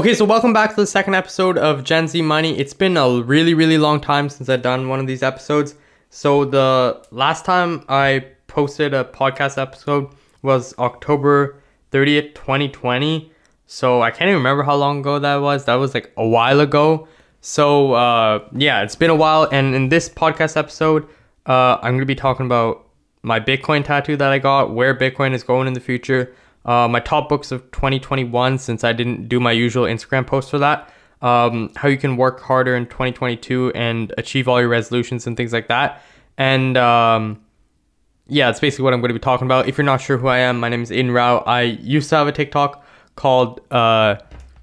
Okay, so welcome back to the second episode of Gen Z Money. It's been a really, really long time since I've done one of these episodes. So the last time I posted a podcast episode was October 30th, 2020. So I can't even remember how long ago that was. That was like a while ago. So uh, yeah, it's been a while. And in this podcast episode, uh, I'm going to be talking about my Bitcoin tattoo that I got, where Bitcoin is going in the future, uh, my top books of 2021 since I didn't do my usual Instagram post for that. Um, how you can work harder in 2022 and achieve all your resolutions and things like that. And um, yeah, it's basically what I'm going to be talking about. If you're not sure who I am, my name is In Rao. I used to have a TikTok called uh,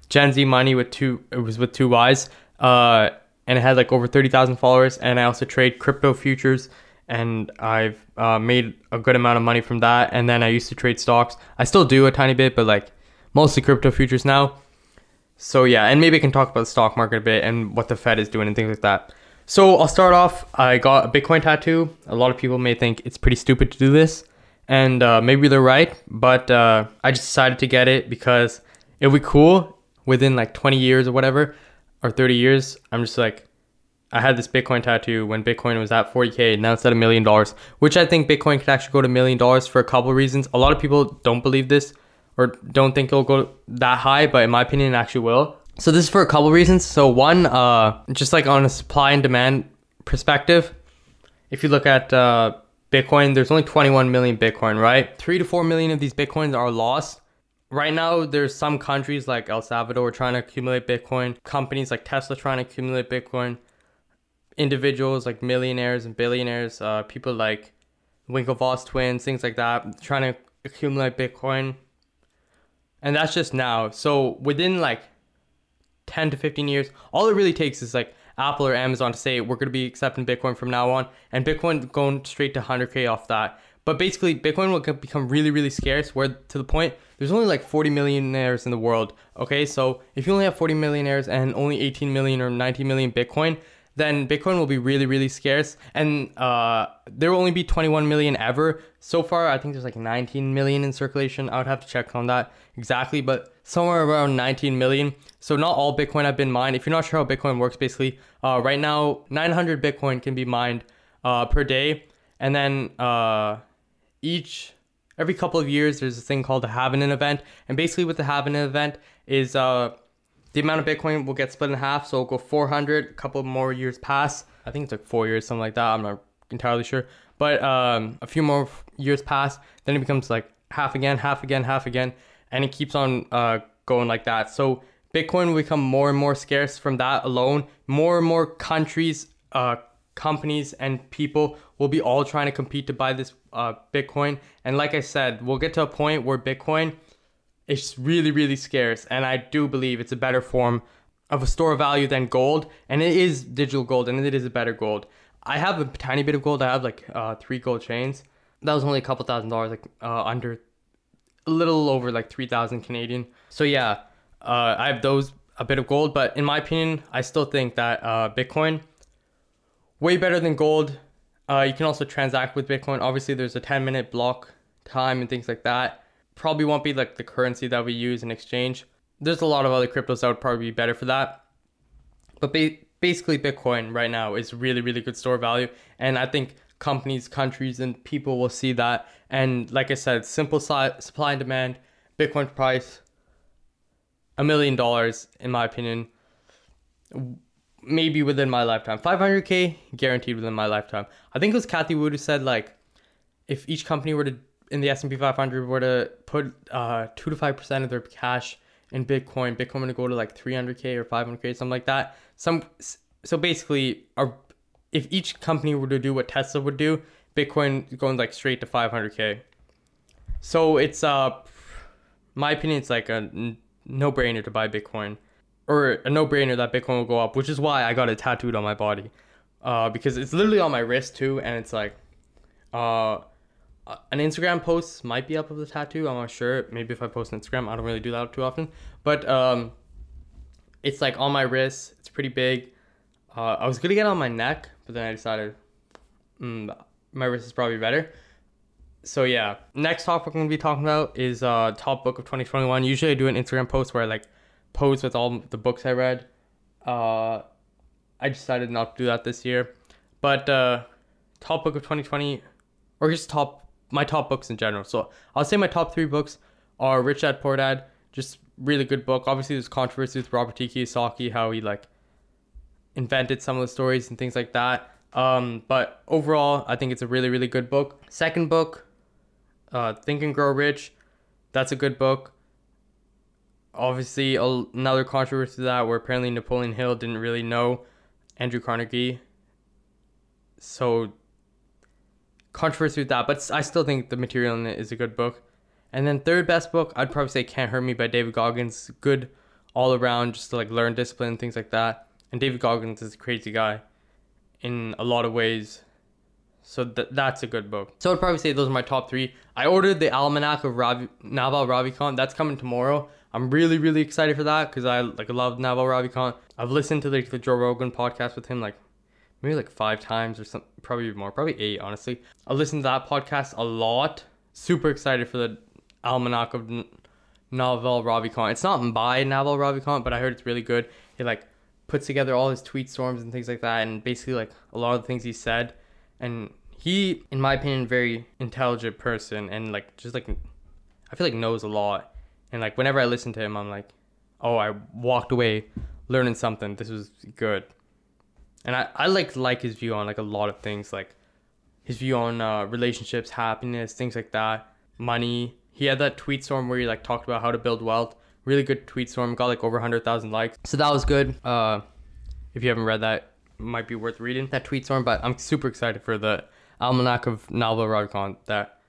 Gen Z Money with two. It was with two Y's, uh, and it had like over 30,000 followers. And I also trade crypto futures and I've uh, made a good amount of money from that. And then I used to trade stocks. I still do a tiny bit, but like mostly crypto futures now. So yeah, and maybe I can talk about the stock market a bit and what the Fed is doing and things like that. So I'll start off. I got a Bitcoin tattoo. A lot of people may think it's pretty stupid to do this, and uh, maybe they're right. But uh, I just decided to get it because it'll be cool within like 20 years or whatever, or 30 years. I'm just like, I had this Bitcoin tattoo when Bitcoin was at 40k. Now it's at a million dollars, which I think Bitcoin could actually go to a million dollars for a couple of reasons. A lot of people don't believe this or don't think it'll go that high, but in my opinion, it actually will. So this is for a couple of reasons. So one, uh, just like on a supply and demand perspective, if you look at uh, Bitcoin, there's only 21 million Bitcoin, right? Three to four million of these Bitcoins are lost. Right now, there's some countries like El Salvador trying to accumulate Bitcoin. Companies like Tesla trying to accumulate Bitcoin individuals like millionaires and billionaires, uh, people like Winklevoss twins, things like that, trying to accumulate Bitcoin. And that's just now. So within like 10 to 15 years, all it really takes is like Apple or Amazon to say we're going to be accepting Bitcoin from now on, and Bitcoin going straight to 100k off that. But basically, Bitcoin will become really, really scarce. Where to the point there's only like 40 millionaires in the world. Okay, so if you only have 40 millionaires and only 18 million or 19 million Bitcoin, then Bitcoin will be really, really scarce. And uh, there will only be 21 million ever. So far, I think there's like 19 million in circulation. I would have to check on that exactly, but somewhere around 19 million. So not all Bitcoin have been mined. If you're not sure how Bitcoin works, basically, uh, right now, 900 Bitcoin can be mined uh, per day. And then uh, each, every couple of years, there's a thing called the halving event. And basically what the halving event is uh, the amount of Bitcoin will get split in half. So it'll go 400, a couple more years pass. I think it's like four years, something like that. I'm not entirely sure. But um, a few more years pass, then it becomes like half again, half again, half again. And it keeps on uh, going like that. So Bitcoin will become more and more scarce from that alone. More and more countries, uh, companies, and people will be all trying to compete to buy this uh, Bitcoin. And like I said, we'll get to a point where Bitcoin it's really, really scarce, and I do believe it's a better form of a store of value than gold, and it is digital gold, and it is a better gold. I have a tiny bit of gold. I have like uh, three gold chains. That was only a couple thousand dollars, like uh, under a little over like three thousand Canadian. So yeah, uh, I have those a bit of gold, but in my opinion, I still think that uh, Bitcoin way better than gold. Uh, you can also transact with Bitcoin. Obviously, there's a 10 minute block time and things like that probably won't be like the currency that we use in exchange. There's a lot of other cryptos that would probably be better for that. But ba- basically, Bitcoin right now is really, really good store value. And I think companies, countries, and people will see that. And like I said, simple si- supply and demand, Bitcoin price, a million dollars, in my opinion, maybe within my lifetime. 500K, guaranteed within my lifetime. I think it was Cathie Wood who said, like, if each company were to in the S&P 500 were to put uh, 2 to 5% of their cash in Bitcoin, Bitcoin would go to like 300k or 500k, something like that. Some so basically, if each company were to do what Tesla would do, Bitcoin going like straight to 500k. So it's uh, my opinion, it's like a no brainer to buy Bitcoin, or a no brainer that Bitcoin will go up, which is why I got it tattooed on my body, uh, because it's literally on my wrist too, and it's like, uh, an Instagram post might be up of the tattoo. I'm not sure. Maybe if I post on Instagram, I don't really do that too often. But um, it's like on my wrist. It's pretty big. Uh, I was gonna get on my neck, but then I decided mm, my wrist is probably better. So yeah, next topic I'm gonna be talking about is uh, top book of 2021. Usually I do an Instagram post where I like post with all the books I read. Uh, I decided not to do that this year. But uh, top book of 2020, or just top my top books in general. So I'll say my top three books are Rich Dad Poor Dad, just really good book. Obviously, there's controversy with Robert T. Kiyosaki, how he like invented some of the stories and things like that. Um, but overall, I think it's a really, really good book. Second book, uh, Think and Grow Rich. That's a good book. Obviously, another controversy to that where apparently Napoleon Hill didn't really know Andrew Carnegie. So, controversy with that, but I still think the material in it is a good book. And then third best book, I'd probably say Can't Hurt Me by David Goggins. Good all around, just to like learn discipline, and things like that. And David Goggins is a crazy guy in a lot of ways. So th- that's a good book. So I'd probably say those are my top three. I ordered the Almanac of Ravi- Naval Ravikant. That's coming tomorrow. I'm really really excited for that because I like love Naval Ravikant. I've listened to like the Joe Rogan podcast with him like maybe like five times or something, probably more, probably eight honestly. I listened to that podcast a lot. Super excited for the Almanac of N- Naval Ravikant. It's not by Naval Ravikant, but I heard it's really good. He like puts together all his tweet storms and things like that, and basically like a lot of the things he said and he, in my opinion, very intelligent person, and like just like I feel like knows a lot. And like whenever I listen to him, I'm like, oh, I walked away learning something. This was good. And I, I like like his view on like a lot of things, like his view on uh, relationships, happiness, things like that, money. He had that tweet storm where he like talked about how to build wealth. Really good tweet storm. Got like over hundred thousand likes. So that was good. Uh, if you haven't read that, might be worth reading that tweet storm. But I'm super excited for the Almanac of Naval Ravikant that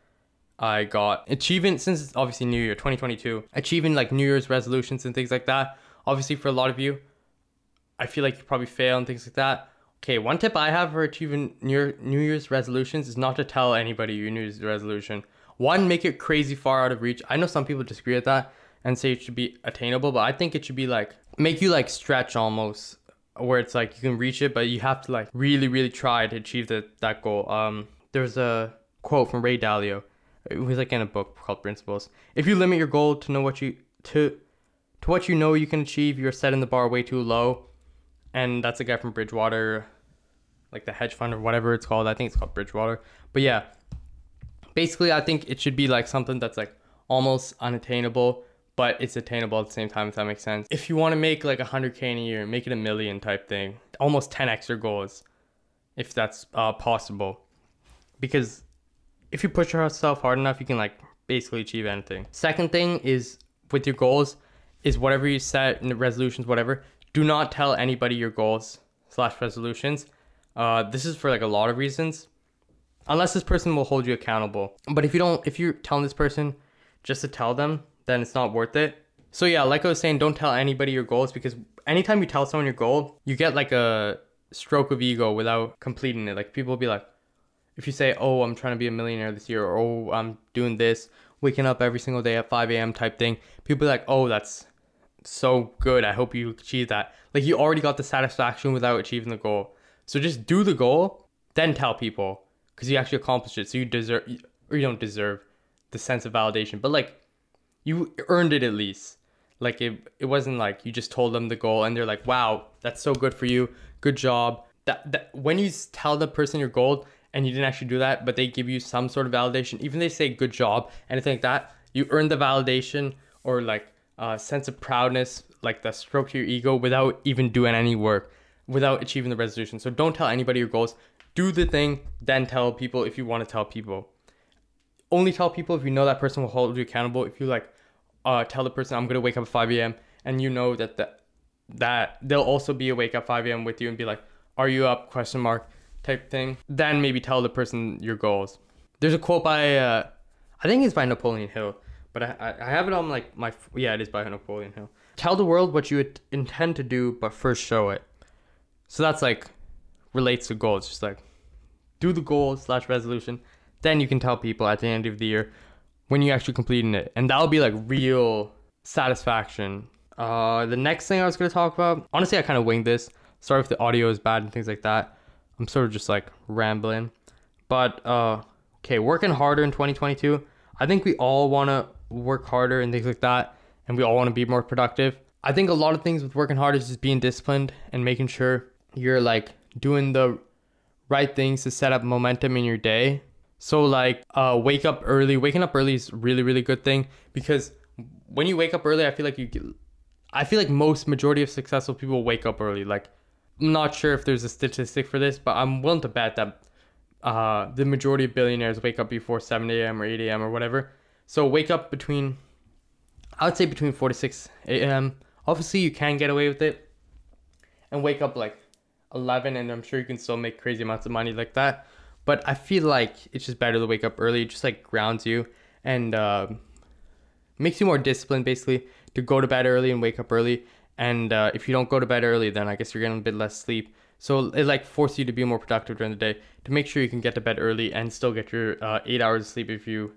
I got. Achieving, since it's obviously New Year 2022, achieving like New Year's resolutions and things like that. Obviously, for a lot of you, I feel like you probably fail and things like that. Okay, one tip I have for achieving New, New Year's resolutions is not to tell anybody your New Year's resolution. One, make it crazy far out of reach. I know some people disagree with that and say it should be attainable, but I think it should be like make you like stretch almost where it's like you can reach it, but you have to like really, really try to achieve the, that goal. Um, there's a quote from Ray Dalio. It was like in a book called Principles. If you limit your goal to know what you to to what you know you can achieve, you're setting the bar way too low. And that's a guy from Bridgewater, like the hedge fund or whatever it's called. I think it's called Bridgewater. But yeah, basically, I think it should be like something that's like almost unattainable but it's attainable at the same time if that makes sense if you want to make like 100k in a year make it a million type thing almost 10x your goals if that's uh, possible because if you push yourself hard enough you can like basically achieve anything second thing is with your goals is whatever you set the resolutions whatever do not tell anybody your goals slash resolutions uh, this is for like a lot of reasons unless this person will hold you accountable but if you don't if you're telling this person just to tell them then it's not worth it. So yeah, like I was saying, don't tell anybody your goals because anytime you tell someone your goal, you get like a stroke of ego without completing it. Like people will be like, if you say, "Oh, I'm trying to be a millionaire this year," or "Oh, I'm doing this, waking up every single day at 5 a.m." type thing, people be like, "Oh, that's so good. I hope you achieve that." Like you already got the satisfaction without achieving the goal. So just do the goal, then tell people because you actually accomplished it. So you deserve, or you don't deserve, the sense of validation. But like you earned it at least. Like it, it wasn't like you just told them the goal and they're like, "Wow, that's so good for you. Good job." That, that when you tell the person your goal and you didn't actually do that, but they give you some sort of validation, even they say good job, anything like that, you earn the validation or like a sense of proudness, like the stroke to your ego without even doing any work, without achieving the resolution. So don't tell anybody your goals. Do the thing, then tell people if you want to tell people only tell people if you know that person will hold you accountable. If you like uh, tell the person I'm gonna wake up at 5 a.m. and you know that that that they'll also be awake at 5 a.m. with you and be like, "Are you up?" question mark type thing. Then maybe tell the person your goals. There's a quote by uh, I think it's by Napoleon Hill, but I I have it on like my yeah it is by Napoleon Hill. Tell the world what you intend to do, but first show it. So that's like relates to goals, just like do the goal slash resolution then you can tell people at the end of the year when you actually completing it, and that'll be like real satisfaction. Uh, the next thing I was gonna talk about, honestly, I kind of winged this. Sorry if the audio is bad and things like that. I'm sort of just like rambling, but uh, okay, working harder in 2022. I think we all want to work harder and things like that, and we all want to be more productive. I think a lot of things with working hard is just being disciplined and making sure you're like doing the right things to set up momentum in your day. So like uh wake up early. Waking up early is really really good thing because when you wake up early, I feel like you get, I feel like most majority of successful people wake up early. Like I'm not sure if there's a statistic for this, but I'm willing to bet that uh, the majority of billionaires wake up before 7 a.m. or 8 a.m. or whatever. So wake up between, I would say between 4 to 6 a.m. Obviously, you can get away with it and wake up like 11, and I'm sure you can still make crazy amounts of money like that. But I feel like it's just better to wake up early. It just like grounds you and uh, makes you more disciplined, basically, to go to bed early and wake up early. And uh, if you don't go to bed early, then I guess you're getting a bit less sleep. So it like forces you to be more productive during the day to make sure you can get to bed early and still get your uh, eight hours of sleep if you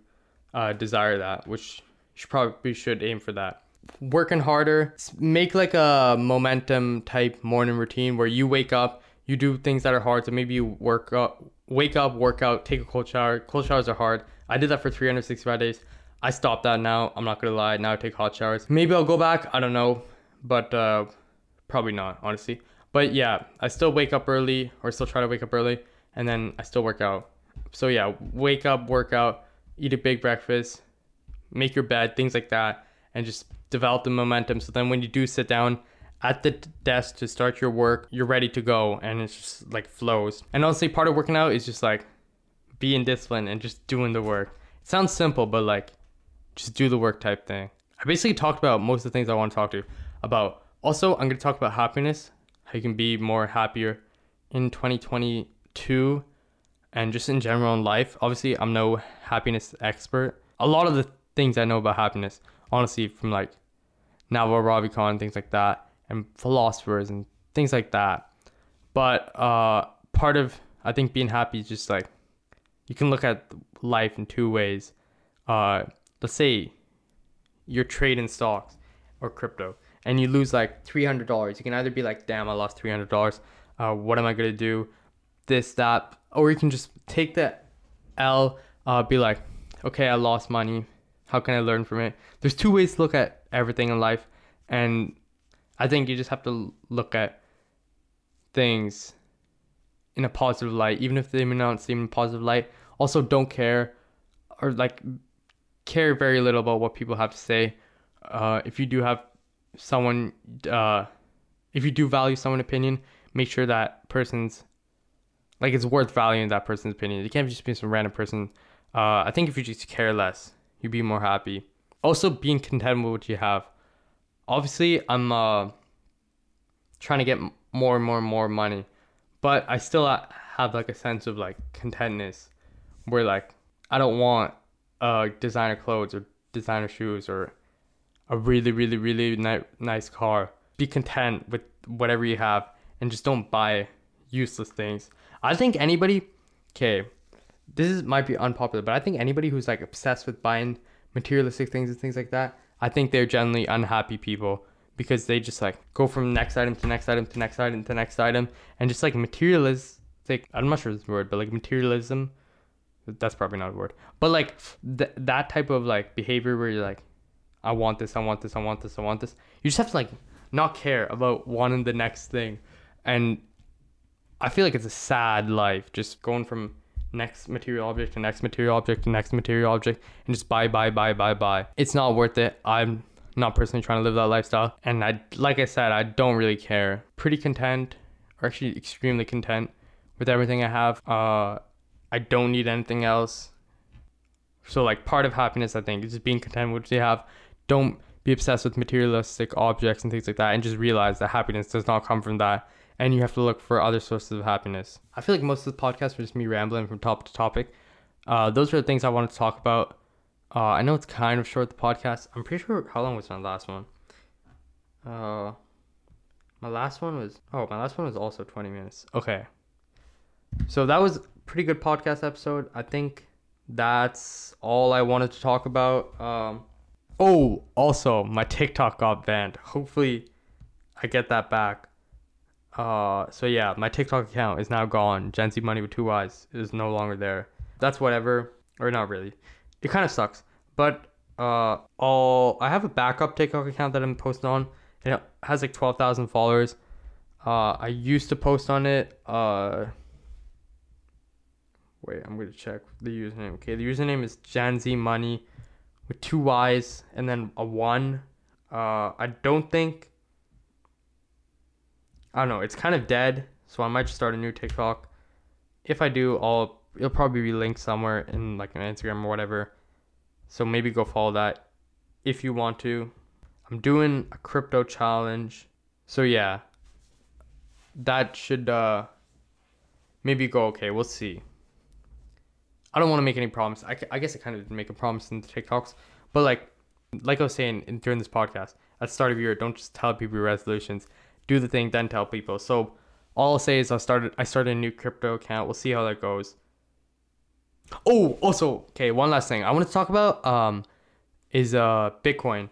uh, desire that, which you probably should aim for that. Working harder, make like a momentum type morning routine where you wake up, you do things that are hard. So maybe you work up, wake up, work out, take a cold shower. Cold showers are hard. I did that for 365 days. I stopped that now. I'm not gonna lie. Now I take hot showers. Maybe I'll go back. I don't know, but uh, probably not, honestly. But yeah, I still wake up early or still try to wake up early and then I still work out. So yeah, wake up, work out, eat a big breakfast, make your bed, things like that, and just develop the momentum. So then when you do sit down at the desk to start your work, you're ready to go and it's just like flows. And honestly, part of working out is just like being disciplined and just doing the work. It sounds simple, but like just do the work type thing. I basically talked about most of the things I want to talk to about. Also, I'm going to talk about happiness how you can be more happier in 2022 and just in general in life. Obviously, I'm no happiness expert. A lot of the things I know about happiness, honestly, from like Naval things like that, and philosophers and things like that. But uh, part of I think being happy is just like you can look at life in two ways. Uh, let's say you're trading stocks or crypto and you lose like $300 you can either be like damn i lost $300 uh, what am i to do this that or you can just take that l uh, be like okay i lost money. How can i learn from it? There's two ways to look at everything in life. And i think you just have to look at things in a positive light even if they may not seem in a positive light. Also don't care or like care very little about what people have to say. Uh, if you do have someone uh if you do value someone's opinion, make sure that person's like it's worth valuing that person's opinion. You can't just be some random person. Uh, I think if you just care less, you'd be more happy. Also, being content with what you have. Obviously, I'm uh, trying to get more and more and more money, but I still have like a sense of like contentness, where like I don't want uh designer clothes or designer shoes or a really, really, really ni- nice car. Be content with whatever you have and just don't buy useless things. I think anybody, okay, this is, might be unpopular, but I think anybody who's like obsessed with buying materialistic things and things like that, I think they're generally unhappy people because they just like go from next item to next item to next item to next item and just like materialistic, I'm not sure this word, but like materialism, that's probably not a word, but like th- that type of like behavior where you're like, I want this, I want this, I want this, I want this. You just have to like not care about wanting the next thing. And I feel like it's a sad life just going from next material object to next material object to next material object and just buy, buy, buy, buy, buy. It's not worth it. I'm not personally trying to live that lifestyle. And I, like I said, I don't really care. Pretty content, or actually extremely content with everything I have. Uh, I don't need anything else. So like part of happiness, I think, is just being content with what you have don't be obsessed with materialistic objects and things like that and just realize that happiness does not come from that and you have to look for other sources of happiness. I feel like most of the podcasts was just me rambling from top to topic. Uh, those are the things i wanted to talk about. Uh, i know it's kind of short the podcast. I'm pretty sure how long was my last one? Uh, my last one was oh my last one was also 20 minutes. Okay. So that was pretty good podcast episode. I think that's all i wanted to talk about. Um, Oh, also, my TikTok got banned. Hopefully, I get that back. Uh, so yeah, my TikTok account is now gone. Gen Z Money with two Y's is no longer there. That's whatever, or not really. It kind of sucks, but uh, I'll I have a backup TikTok account that I'm posting on. It has like twelve thousand followers. Uh, I used to post on it. Uh, wait, I'm gonna check the username. Okay, the username is Gen Z Money with two Y's and then a one. Uh, I don't think. I don't know. It's kind of dead, so I might just start a new TikTok. If I do, I'll it'll probably be linked somewhere in like an Instagram or whatever. So maybe go follow that if you want to. I'm doing a crypto challenge. So yeah. That should uh maybe go okay. We'll see. I don't want to make any promises. I, I guess I kind of did make a promise in the TikToks, but like like I was saying in, during this podcast, at the start of the year, don't just tell people your resolutions. Do the thing, then tell people. So all I'll say is I started I started a new crypto account. We'll see how that goes. Oh, also, okay, one last thing I want to talk about um is uh Bitcoin.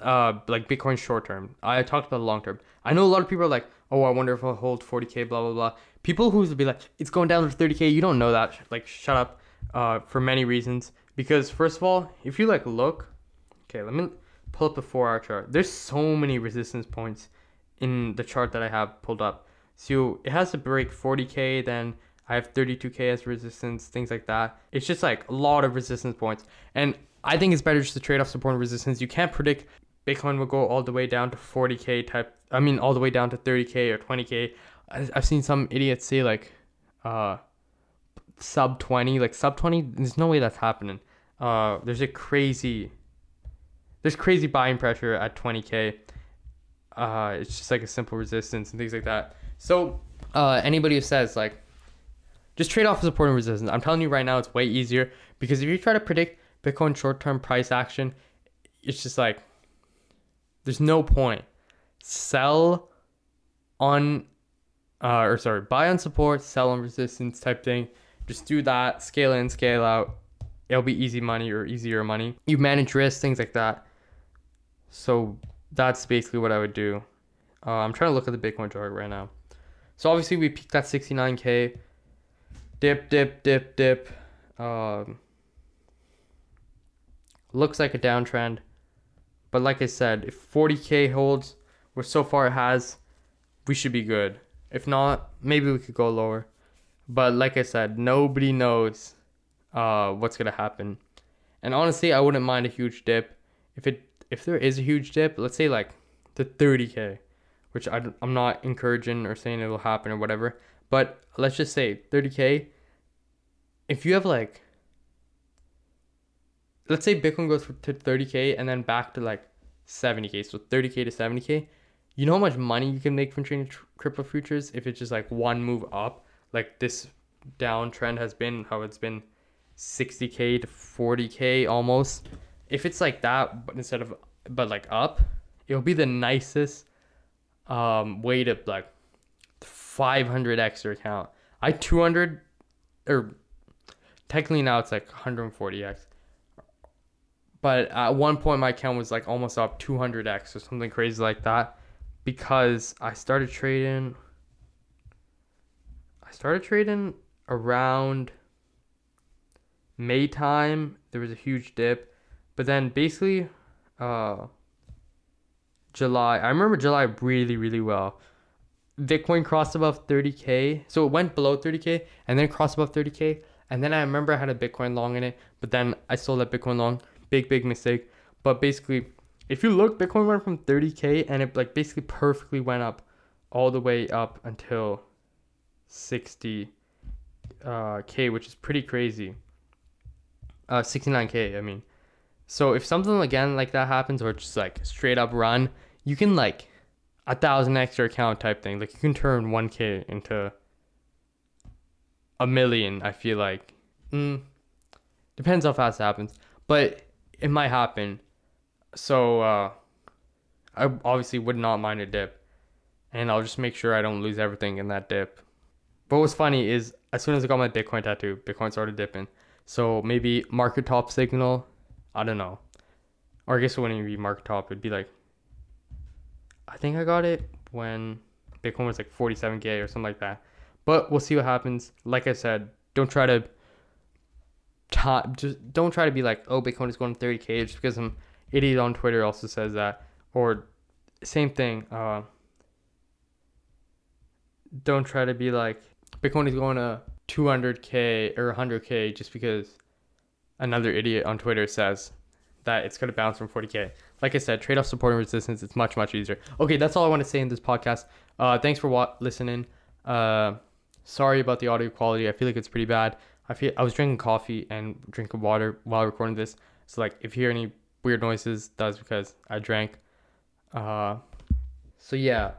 Uh, like Bitcoin short term. I talked about long term. I know a lot of people are like, oh, I wonder if I'll hold 40k, blah blah blah. People who's be like, it's going down to 30k. You don't know that. Like, shut up. Uh, for many reasons. Because first of all, if you like look, okay, let me pull up the four hour chart. There's so many resistance points in the chart that I have pulled up. So it has to break 40k, then I have 32k as resistance, things like that. It's just like a lot of resistance points. And I think it's better just to trade off support and resistance. You can't predict Bitcoin will go all the way down to 40k type. I mean, all the way down to 30k or 20k. I've seen some idiots say like, uh, sub 20, like sub 20. There's no way that's happening. Uh, there's a crazy, there's crazy buying pressure at 20k. Uh, it's just like a simple resistance and things like that. So, uh, anybody who says like, just trade off support and resistance. I'm telling you right now, it's way easier because if you try to predict Bitcoin short-term price action, it's just like there's no point. Sell on, uh, or sorry, buy on support, sell on resistance type thing. Just do that. Scale in, scale out. It'll be easy money or easier money. You manage risk, things like that. So that's basically what I would do. Uh, I'm trying to look at the Bitcoin chart right now. So obviously we peaked at 69k, dip, dip, dip, dip. Um, looks like a downtrend, but like I said, if 40k holds, which so far it has, we should be good. If not, maybe we could go lower. But like I said, nobody knows uh, what's gonna happen. And honestly, I wouldn't mind a huge dip. If it if there is a huge dip, let's say like to 30k, which I, I'm not encouraging or saying it will happen or whatever. But let's just say 30k. If you have like, let's say Bitcoin goes to 30k and then back to like 70k, so 30k to 70k. You know how much money you can make from trading tr- crypto futures if it's just like one move up, like this downtrend has been, how it's been 60k to 40k almost. If it's like that, but instead of but like up, it'll be the nicest um, way to like 500x your account. I 200 or technically now it's like 140x. But at one point my account was like almost up 200x or something crazy like that because I started trading I started trading around May time. There was a huge dip, but then basically uh July. I remember July really, really well. Bitcoin crossed above 30k. So it went below 30k and then crossed above 30k. And then I remember I had a Bitcoin long in it, but then I sold that Bitcoin long. Big, big mistake. But basically, if you look, Bitcoin went from 30k and it like basically perfectly went up all the way up until 60k, uh, which is pretty crazy. Uh, 69k, I mean. So if something again like that happens, or just like straight up run, you can like a thousand extra account type thing. Like you can turn one k into a million. I feel like mm, depends how fast it happens, but it might happen. So uh, I obviously would not mind a dip, and I'll just make sure I don't lose everything in that dip. But what's funny is as soon as I got my Bitcoin tattoo, Bitcoin started dipping. So maybe market top signal I don't know. Or I guess it wouldn't even be market top. It'd be like, I think I got it when Bitcoin was like 47k or something like that. But we'll see what happens. Like I said, don't try to top, just don't try to be like, oh, Bitcoin is going to 30k just because some idiot on Twitter also says that, or same thing. Uh, don't try to be like Bitcoin is going to 200k or 100k just because another idiot on Twitter says that it's going to bounce from 40k. Like I said, trade off support and resistance. It's much much easier. Okay, that's all I want to say in this podcast. Uh, thanks for wa- listening. Uh, sorry about the audio quality. I feel like it's pretty bad. I feel I was drinking coffee and drinking water while recording this. So like, if you hear any weird noises, that's because I drank. Uh, so yeah,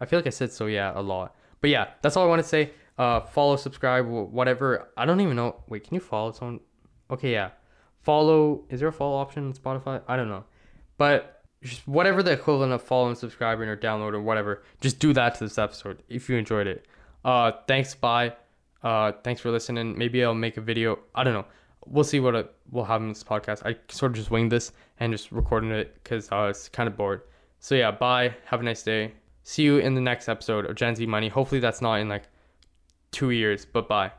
I feel like I said so yeah a lot. But yeah, that's all I want to say. Uh, follow, subscribe, whatever. I don't even know. Wait, can you follow someone? Okay, yeah. Follow. Is there a follow option on Spotify? I don't know. But just whatever the equivalent of following, subscribing, or download or whatever, just do that to this episode if you enjoyed it. Uh, thanks. Bye. Uh, thanks for listening. Maybe I'll make a video. I don't know. We'll see what it will happen in this podcast. I sort of just winged this and just recording it because I was kind of bored. So yeah, bye. Have a nice day. See you in the next episode of Gen Z Money. Hopefully that's not in like two years, but bye.